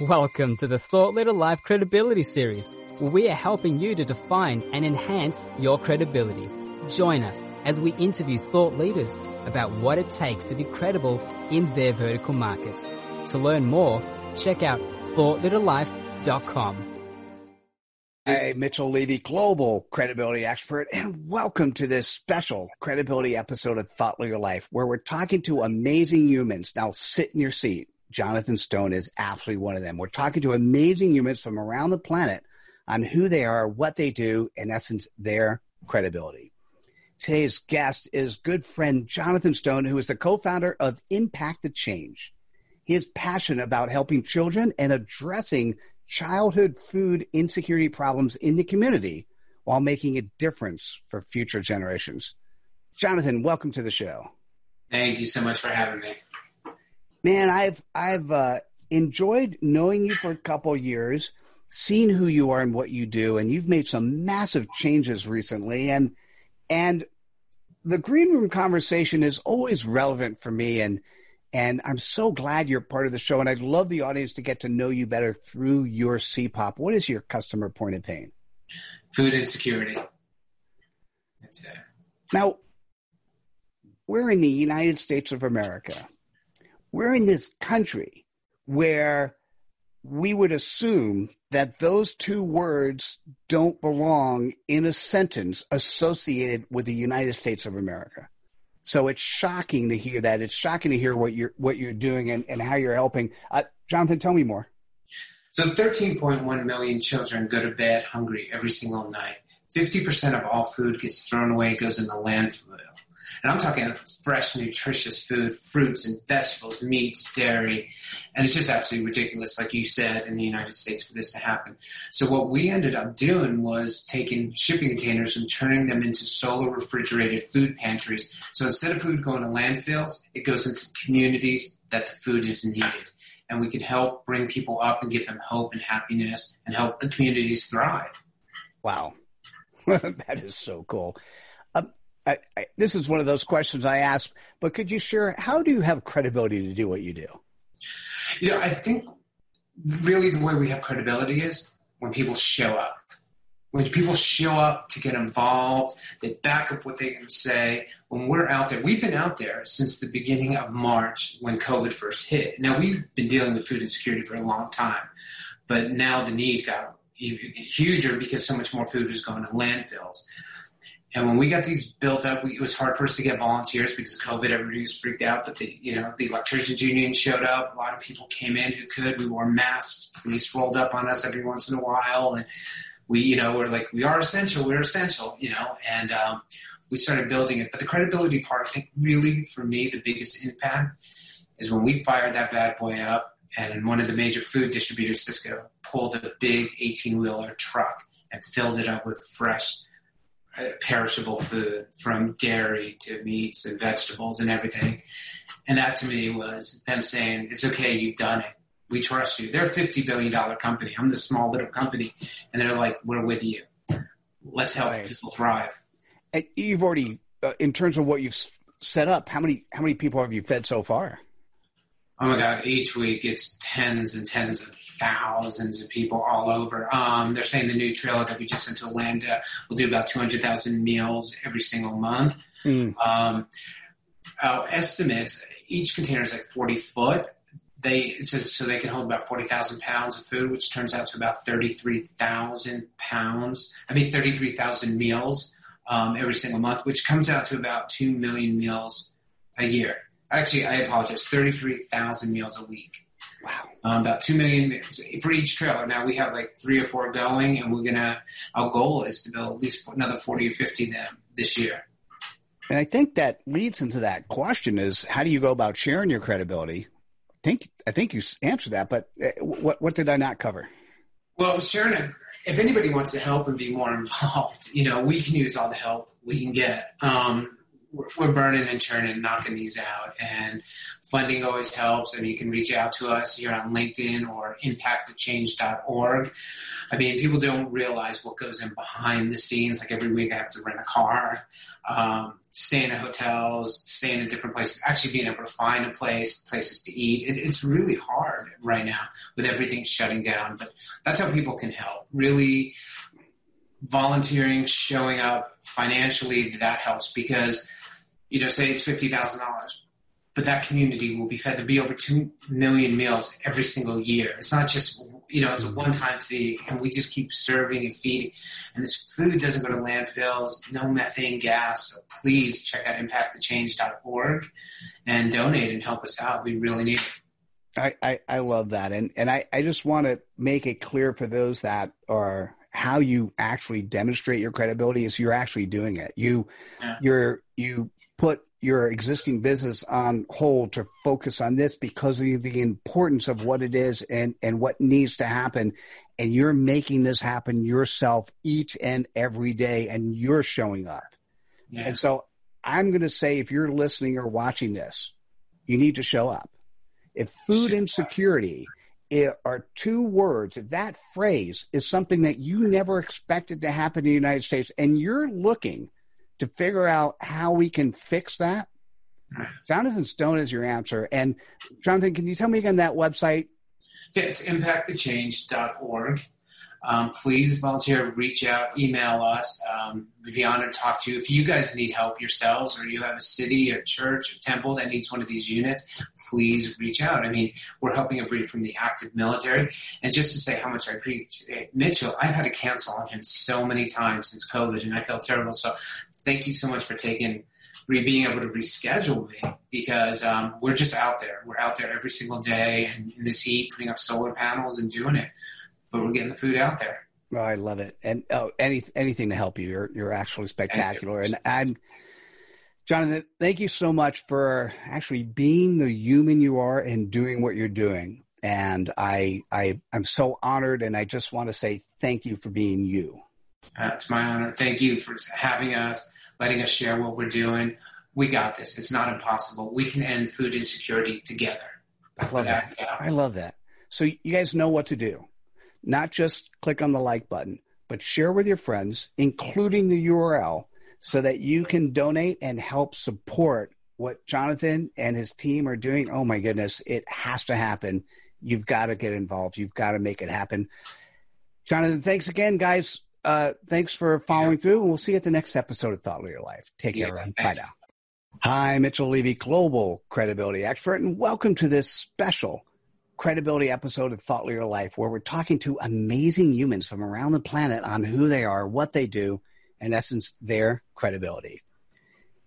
Welcome to the Thought Leader Life Credibility Series, where we are helping you to define and enhance your credibility. Join us as we interview thought leaders about what it takes to be credible in their vertical markets. To learn more, check out thoughtleaderlife.com. Hey, Mitchell Levy, global credibility expert, and welcome to this special credibility episode of Thought Leader Life, where we're talking to amazing humans. Now sit in your seat Jonathan Stone is absolutely one of them. We're talking to amazing humans from around the planet on who they are, what they do, in essence, their credibility. Today's guest is good friend Jonathan Stone, who is the co-founder of Impact the Change. He is passionate about helping children and addressing childhood food insecurity problems in the community while making a difference for future generations. Jonathan, welcome to the show. Thank you so much for having me man, I've I've uh, enjoyed knowing you for a couple years, seen who you are and what you do, and you've made some massive changes recently, and and the green room conversation is always relevant for me, and and I'm so glad you're part of the show, and I'd love the audience to get to know you better through your CPOP. What is your customer point of pain? Food insecurity. That's it. Now, we're in the United States of America we're in this country where we would assume that those two words don't belong in a sentence associated with the United States of America. So it's shocking to hear that. It's shocking to hear what you're what you're doing and, and how you're helping. Uh, Jonathan, tell me more. So 13.1 million children go to bed hungry every single night. 50% of all food gets thrown away, goes in the landfill. And I'm talking fresh, nutritious food, fruits and vegetables, meats, dairy. And it's just absolutely ridiculous, like you said, in the United States for this to happen. So what we ended up doing was taking shipping containers and turning them into solar refrigerated food pantries. So instead of food going to landfills, it goes into communities that the food is needed. And we can help bring people up and give them hope and happiness and help the communities thrive. Wow. that is so cool. Um, I, I, this is one of those questions I ask, but could you share how do you have credibility to do what you do? Yeah, I think really the way we have credibility is when people show up. When people show up to get involved, they back up what going to say. When we're out there, we've been out there since the beginning of March when COVID first hit. Now, we've been dealing with food insecurity for a long time, but now the need got huger because so much more food was going to landfills. And when we got these built up, we, it was hard for us to get volunteers because of COVID. Everybody was freaked out. But the, you know, the electricians union showed up. A lot of people came in who could. We wore masks. Police rolled up on us every once in a while, and we, you know, we're like, we are essential. We're essential, you know. And um, we started building it. But the credibility part, I think, really for me, the biggest impact is when we fired that bad boy up, and one of the major food distributors, Sysco, pulled a big 18 wheeler truck and filled it up with fresh perishable food from dairy to meats and vegetables and everything. And that to me was them saying, it's okay, you've done it. We trust you. They're a $50 billion company. I'm the small little company. And they're like, we're with you. Let's help nice. people thrive. And you've already, uh, in terms of what you've set up, how many, how many people have you fed so far? Oh my God, each week it's tens and tens of thousands of people all over. Um, they're saying the new trailer that we just sent to Atlanta will do about 200,000 meals every single month. Mm. Um, our estimates, each container is like 40 foot. They it says so they can hold about 40,000 pounds of food, which turns out to about 33,000 pounds. I mean, 33,000 meals um, every single month, which comes out to about 2 million meals a year. Actually, I apologize, 33,000 meals a week. Wow. Um, about two million for each trailer. Now we have like three or four going, and we're gonna. Our goal is to build at least another forty or fifty them this year. And I think that leads into that question: is how do you go about sharing your credibility? I think I think you answered that, but uh, what what did I not cover? Well, sharing. If anybody wants to help and be more involved, you know, we can use all the help we can get. Um, we're burning and churning, knocking these out, and funding always helps. And you can reach out to us here on LinkedIn or impactthechange.org. I mean, people don't realize what goes in behind the scenes. Like every week, I have to rent a car um, staying hotels, staying in different places, actually being able to find a place, places to eat. It, it's really hard right now with everything shutting down, but that's how people can help. Really volunteering, showing up financially, that helps because, you know, say it's $50,000 but that community will be fed. There'll be over 2 million meals every single year. It's not just, you know, it's a mm-hmm. one time fee and we just keep serving and feeding. And this food doesn't go to landfills, no methane gas. So please check out impactthechange.org and donate and help us out. We really need it. I, I, I love that. And, and I, I just want to make it clear for those that are how you actually demonstrate your credibility is you're actually doing it. You, yeah. you're, you put your existing business on hold to focus on this because of the importance of what it is and, and what needs to happen. And you're making this happen yourself each and every day, and you're showing up. Yeah. And so I'm going to say if you're listening or watching this, you need to show up. If food insecurity are two words, if that phrase is something that you never expected to happen in the United States, and you're looking to figure out how we can fix that? Jonathan Stone is your answer. And Jonathan, can you tell me again that website? Yeah, it's impactthechange.org. Um, please volunteer, reach out, email us. Um, we'd be honored to talk to you. If you guys need help yourselves or you have a city or church or temple that needs one of these units, please reach out. I mean, we're helping everybody from the active military. And just to say how much I appreciate Mitchell, I've had to cancel on him so many times since COVID and I felt terrible. So thank you so much for taking being able to reschedule me because um, we're just out there. We're out there every single day and in this heat, putting up solar panels and doing it. But we're getting the food out there. Oh, I love it, and oh, any anything to help you. You're you're actually spectacular, and I'm Jonathan. Thank you so much for actually being the human you are and doing what you're doing. And I I I'm so honored, and I just want to say thank you for being you. Uh, it's my honor. Thank you for having us, letting us share what we're doing. We got this. It's not impossible. We can end food insecurity together. I love that. Yeah. I love that. So you guys know what to do. Not just click on the like button, but share with your friends, including the URL, so that you can donate and help support what Jonathan and his team are doing. Oh my goodness, it has to happen. You've got to get involved. You've got to make it happen. Jonathan, thanks again, guys uh, thanks for following yeah. through, and we'll see you at the next episode of Thought Leader Life. Take yeah, care, everyone. Bye now. Hi, Mitchell Levy, global credibility expert, and welcome to this special credibility episode of Thought Leader Life, where we're talking to amazing humans from around the planet on who they are, what they do, and in essence, their credibility.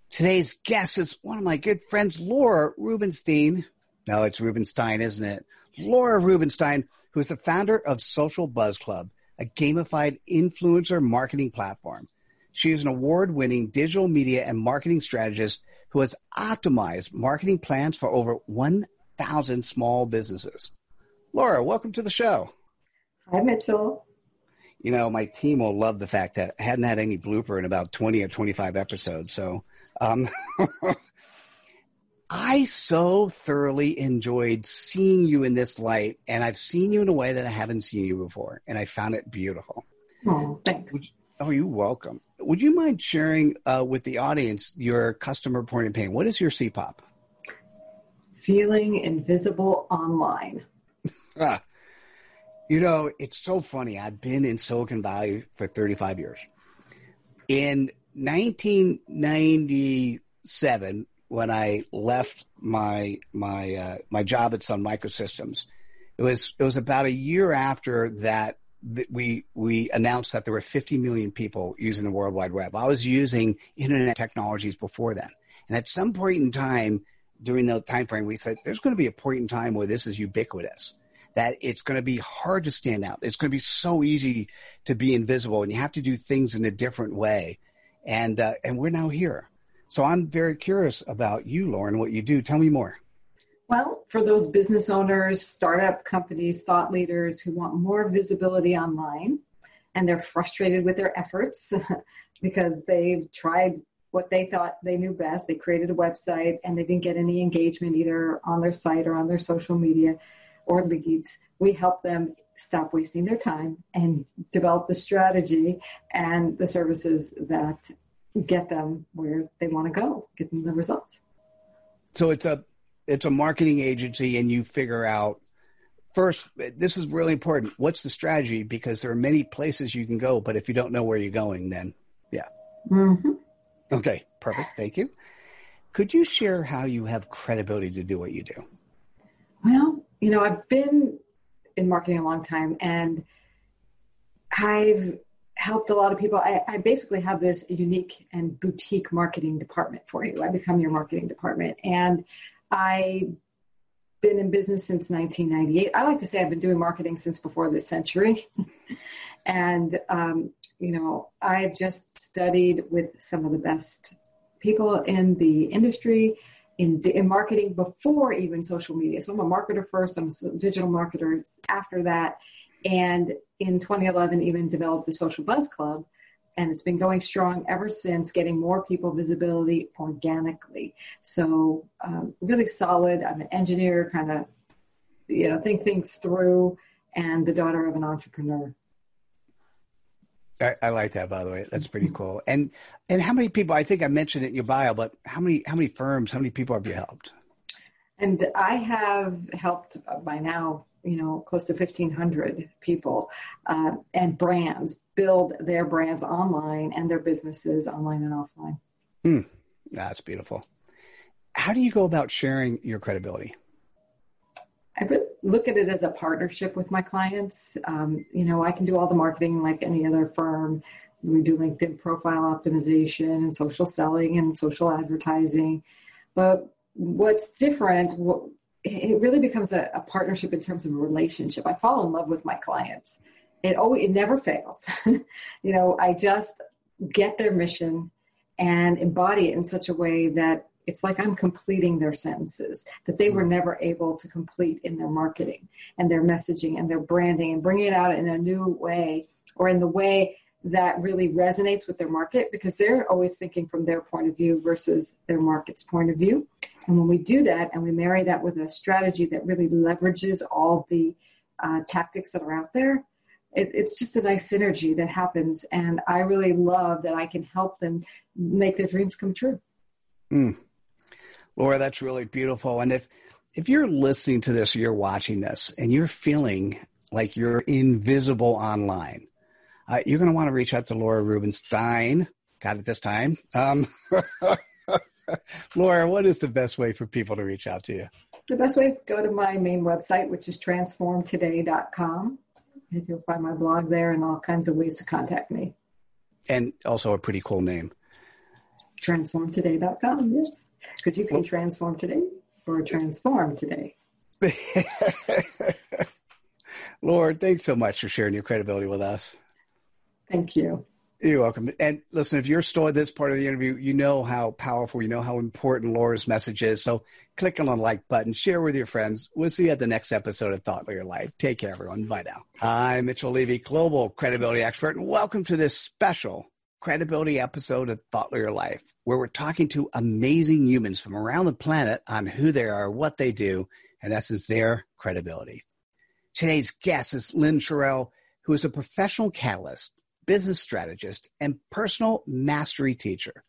Today's guest is one of my good friends, Laura Rubenstein. No, it's Rubinstein, isn't it? Laura Rubinstein, who is the founder of Social Buzz Club a gamified influencer marketing platform. She is an award winning digital media and marketing strategist who has optimized marketing plans for over 1,000 small businesses. Laura, welcome to the show. Hi, Mitchell. You know, my team will love the fact that I hadn't had any blooper in about 20 or 25 episodes. So, um, I so thoroughly enjoyed seeing you in this light, and I've seen you in a way that I haven't seen you before, and I found it beautiful. Oh, thanks. You, oh, you're welcome. Would you mind sharing uh, with the audience your customer reporting pain? What is your CPOP? Feeling invisible online. ah, you know, it's so funny. I've been in Silicon Valley for 35 years. In 1997, when I left my my uh, my job at Sun Microsystems. It was it was about a year after that that we we announced that there were 50 million people using the World Wide Web. I was using internet technologies before then, and at some point in time during the time frame, we said there's going to be a point in time where this is ubiquitous. That it's going to be hard to stand out. It's going to be so easy to be invisible, and you have to do things in a different way. And uh, and we're now here. So I'm very curious about you, Lauren, what you do. Tell me more. Well, for those business owners, startup companies, thought leaders who want more visibility online and they're frustrated with their efforts because they've tried what they thought they knew best. They created a website and they didn't get any engagement either on their site or on their social media or leads. We help them stop wasting their time and develop the strategy and the services that get them where they want to go, get them the results. So it's a it's a marketing agency, and you figure out first. This is really important. What's the strategy? Because there are many places you can go, but if you don't know where you're going, then yeah. Mm-hmm. Okay, perfect. Thank you. Could you share how you have credibility to do what you do? Well, you know, I've been in marketing a long time, and I've helped a lot of people. I, I, basically have this unique and boutique marketing department for you. I become your marketing department. And I've been in business since 1998. I like to say I've been doing marketing since before this century. and, um, you know, I've just studied with some of the best people in the industry. In, in marketing before even social media. So I'm a marketer first, I'm a digital marketer after that and in 2011 even developed the social buzz club and it's been going strong ever since getting more people visibility organically so um, really solid i'm an engineer kind of you know think things through and the daughter of an entrepreneur I, I, like that, by the way. That's pretty cool. And and how many people? I think I mentioned it in your bio, but how many how many firms? How many people have you helped? And I have helped by now you know close to 1500 people uh, and brands build their brands online and their businesses online and offline mm, that's beautiful how do you go about sharing your credibility I would look at it as a partnership with my clients. Um, you know, I can do all the marketing like any other firm. We do LinkedIn profile optimization and social selling and social advertising. But what's different, what, it really becomes a, a, partnership in terms of a relationship. I fall in love with my clients. It always, it never fails. you know, I just get their mission and embody it in such a way that it's like I'm completing their sentences that they were mm-hmm. never able to complete in their marketing and their messaging and their branding and bringing it out in a new way or in the way that really resonates with their market because they're always thinking from their point of view versus their market's point of view. And when we do that and we marry that with a strategy that really leverages all the uh, tactics that are out there, it, it's just a nice synergy that happens. And I really love that I can help them make their dreams come true. Mm. Laura, that's really beautiful. And if if you're listening to this or you're watching this and you're feeling like you're invisible online, uh, you're going to want to reach out to Laura Rubinstein. Got it this time. Um, Laura, what is the best way for people to reach out to you? The best way is go to my main website, which is transformtoday.com. And you'll find my blog there and all kinds of ways to contact me. And also a pretty cool name. Transformtoday.com, yes. Because you can well, transform today or transform today. Laura, thanks so much for sharing your credibility with us. Thank you. You're welcome. And listen, if you're still at this part of the interview, you know how powerful, you know how important Laura's message is. So click on the like button, share with your friends. We'll see you at the next episode of Thought Leader Life. Take care, everyone. Bye now. I'm Mitchell Levy, global credibility expert, and welcome to this special credibility episode of Thought Leader Life, where we're talking to amazing humans from around the planet on who they are, what they do, and essence, their credibility. Today's guest is Lynn Sherrill, who is a professional catalyst business strategist, and personal mastery teacher.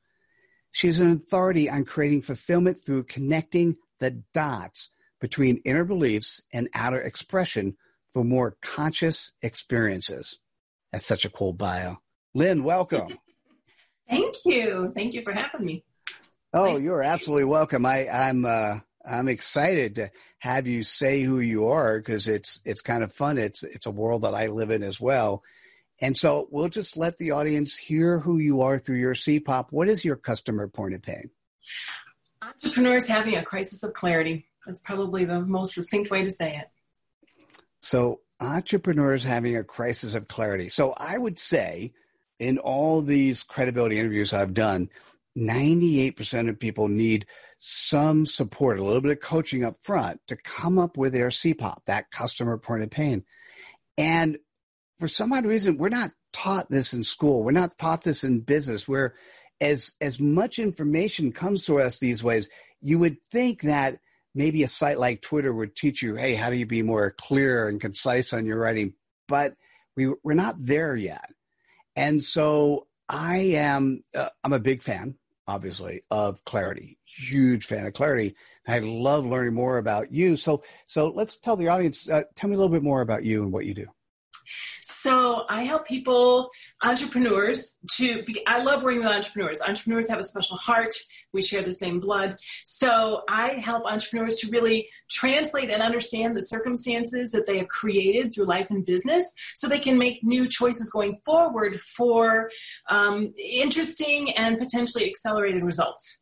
She's an authority on creating fulfillment through connecting the dots between inner beliefs and outer expression for more conscious experiences. That's such a cool bio. Lynn, welcome. Thank you. Thank you for having me. Oh, nice you're absolutely welcome. I, I'm uh, I'm excited to have you say who you are because it's it's kind of fun. It's it's a world that I live in as well, and so we'll just let the audience hear who you are through your CPOP. What is your customer point of pain? Entrepreneurs having a crisis of clarity. That's probably the most succinct way to say it. So, entrepreneurs having a crisis of clarity. So, I would say in all these credibility interviews I've done, 98% of people need some support, a little bit of coaching up front to come up with their CPOP, that customer point of pain. And for some odd reason, we're not taught this in school. We're not taught this in business where as, as much information comes to us these ways, you would think that maybe a site like Twitter would teach you, hey, how do you be more clear and concise on your writing? But we, we're not there yet. And so I am, uh, I'm a big fan, obviously, of clarity. Huge fan of clarity. I love learning more about you. So, so let's tell the audience, uh, tell me a little bit more about you and what you do. So I help people, entrepreneurs, to. Be, I love working with entrepreneurs. Entrepreneurs have a special heart. We share the same blood. So I help entrepreneurs to really translate and understand the circumstances that they have created through life and business, so they can make new choices going forward for um, interesting and potentially accelerated results.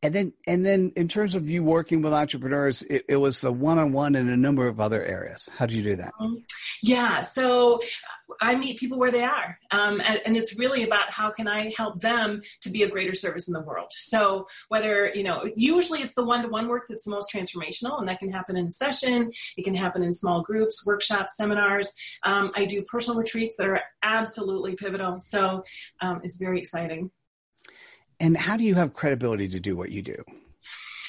And then, and then, in terms of you working with entrepreneurs, it, it was the one-on-one in a number of other areas. How did you do that? Um, yeah, so I meet people where they are, um, and, and, it's really about how can I help them to be of greater service in the world. So whether you know, usually it's the one-to-one work that's the most transformational, and that can happen in a session. It can happen in small groups, workshops, seminars. Um, I do personal retreats that are absolutely pivotal. So um, it's very exciting. And how do you have credibility to do what you do?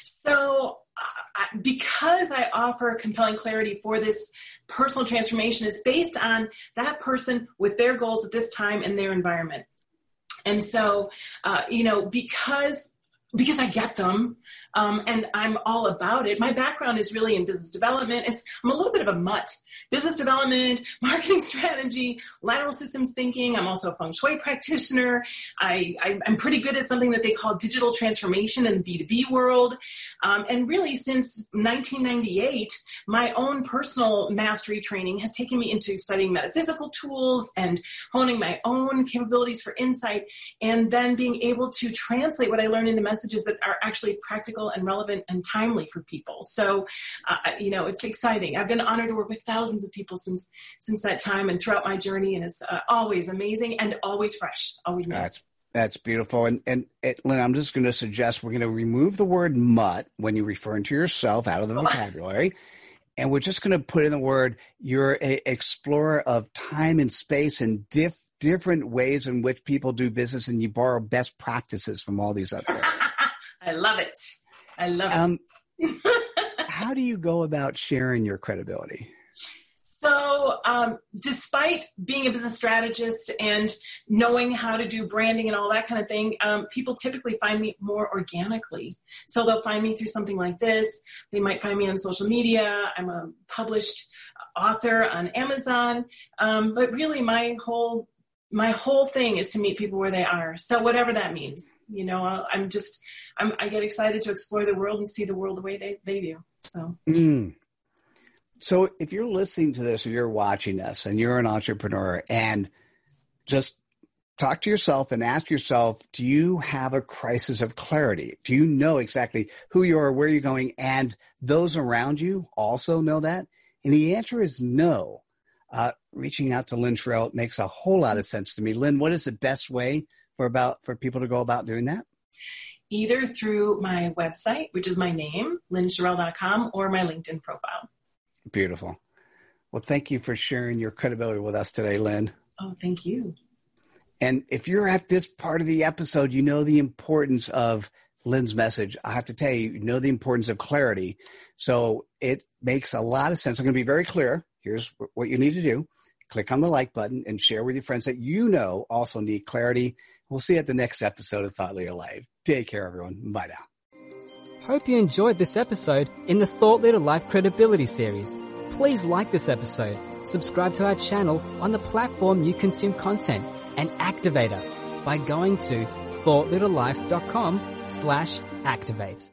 So, uh, because I offer compelling clarity for this personal transformation, it's based on that person with their goals at this time and their environment. And so, uh, you know, because because I get them um, and I'm all about it. My background is really in business development. It's I'm a little bit of a mutt. Business development, marketing strategy, lateral systems thinking. I'm also a feng shui practitioner. I, I am pretty good at something that they call digital transformation in the B2B world. Um, and really, since 1998, my own personal mastery training has taken me into studying metaphysical tools and honing my own capabilities for insight, and then being able to translate what I learned into messages that are actually practical and relevant and timely for people. So, uh, you know, it's exciting. I've been honored to work with thousands of people since since that time and throughout my journey, and it's uh, always amazing and always fresh, always new. That's that's beautiful. And and it, Lynn, I'm just going to suggest we're going to remove the word "mutt" when you refer to yourself out of the vocabulary. And we're just going to put in the word you're an explorer of time and space and diff, different ways in which people do business, and you borrow best practices from all these other. I love it. I love um, it. how do you go about sharing your credibility? So, um, despite being a business strategist and knowing how to do branding and all that kind of thing, um, people typically find me more organically. So, they'll find me through something like this. They might find me on social media. I'm a published author on Amazon. Um, but really, my whole my whole thing is to meet people where they are. So whatever that means, you know, I'm just, I'm, i get excited to explore the world and see the world the way they, they do. So. Mm. So if you're listening to this or you're watching this and you're an entrepreneur and just talk to yourself and ask yourself, do you have a crisis of clarity? Do you know exactly who you are, where you're going, and those around you also know that? And the answer is no uh, reaching out to Lynn Sherrill makes a whole lot of sense to me. Lynn, what is the best way for about for people to go about doing that? Either through my website, which is my name, lynnsherrill.com, or my LinkedIn profile. Beautiful. Well, thank you for sharing your credibility with us today, Lynn. Oh, thank you. And if you're at this part of the episode, you know the importance of Lynn's message. I have to tell you, you know the importance of clarity. So it makes a lot of sense. I'm going to be very clear here's what you need to do click on the like button and share with your friends that you know also need clarity. We'll see you at the next episode of Thought Leader Life. Take care, everyone. Bye now. Hope you enjoyed this episode in the Thought Leader Life Credibility Series. Please like this episode, subscribe to our channel on the platform you consume content, and activate us by going to thoughtleaderlife.com slash activate.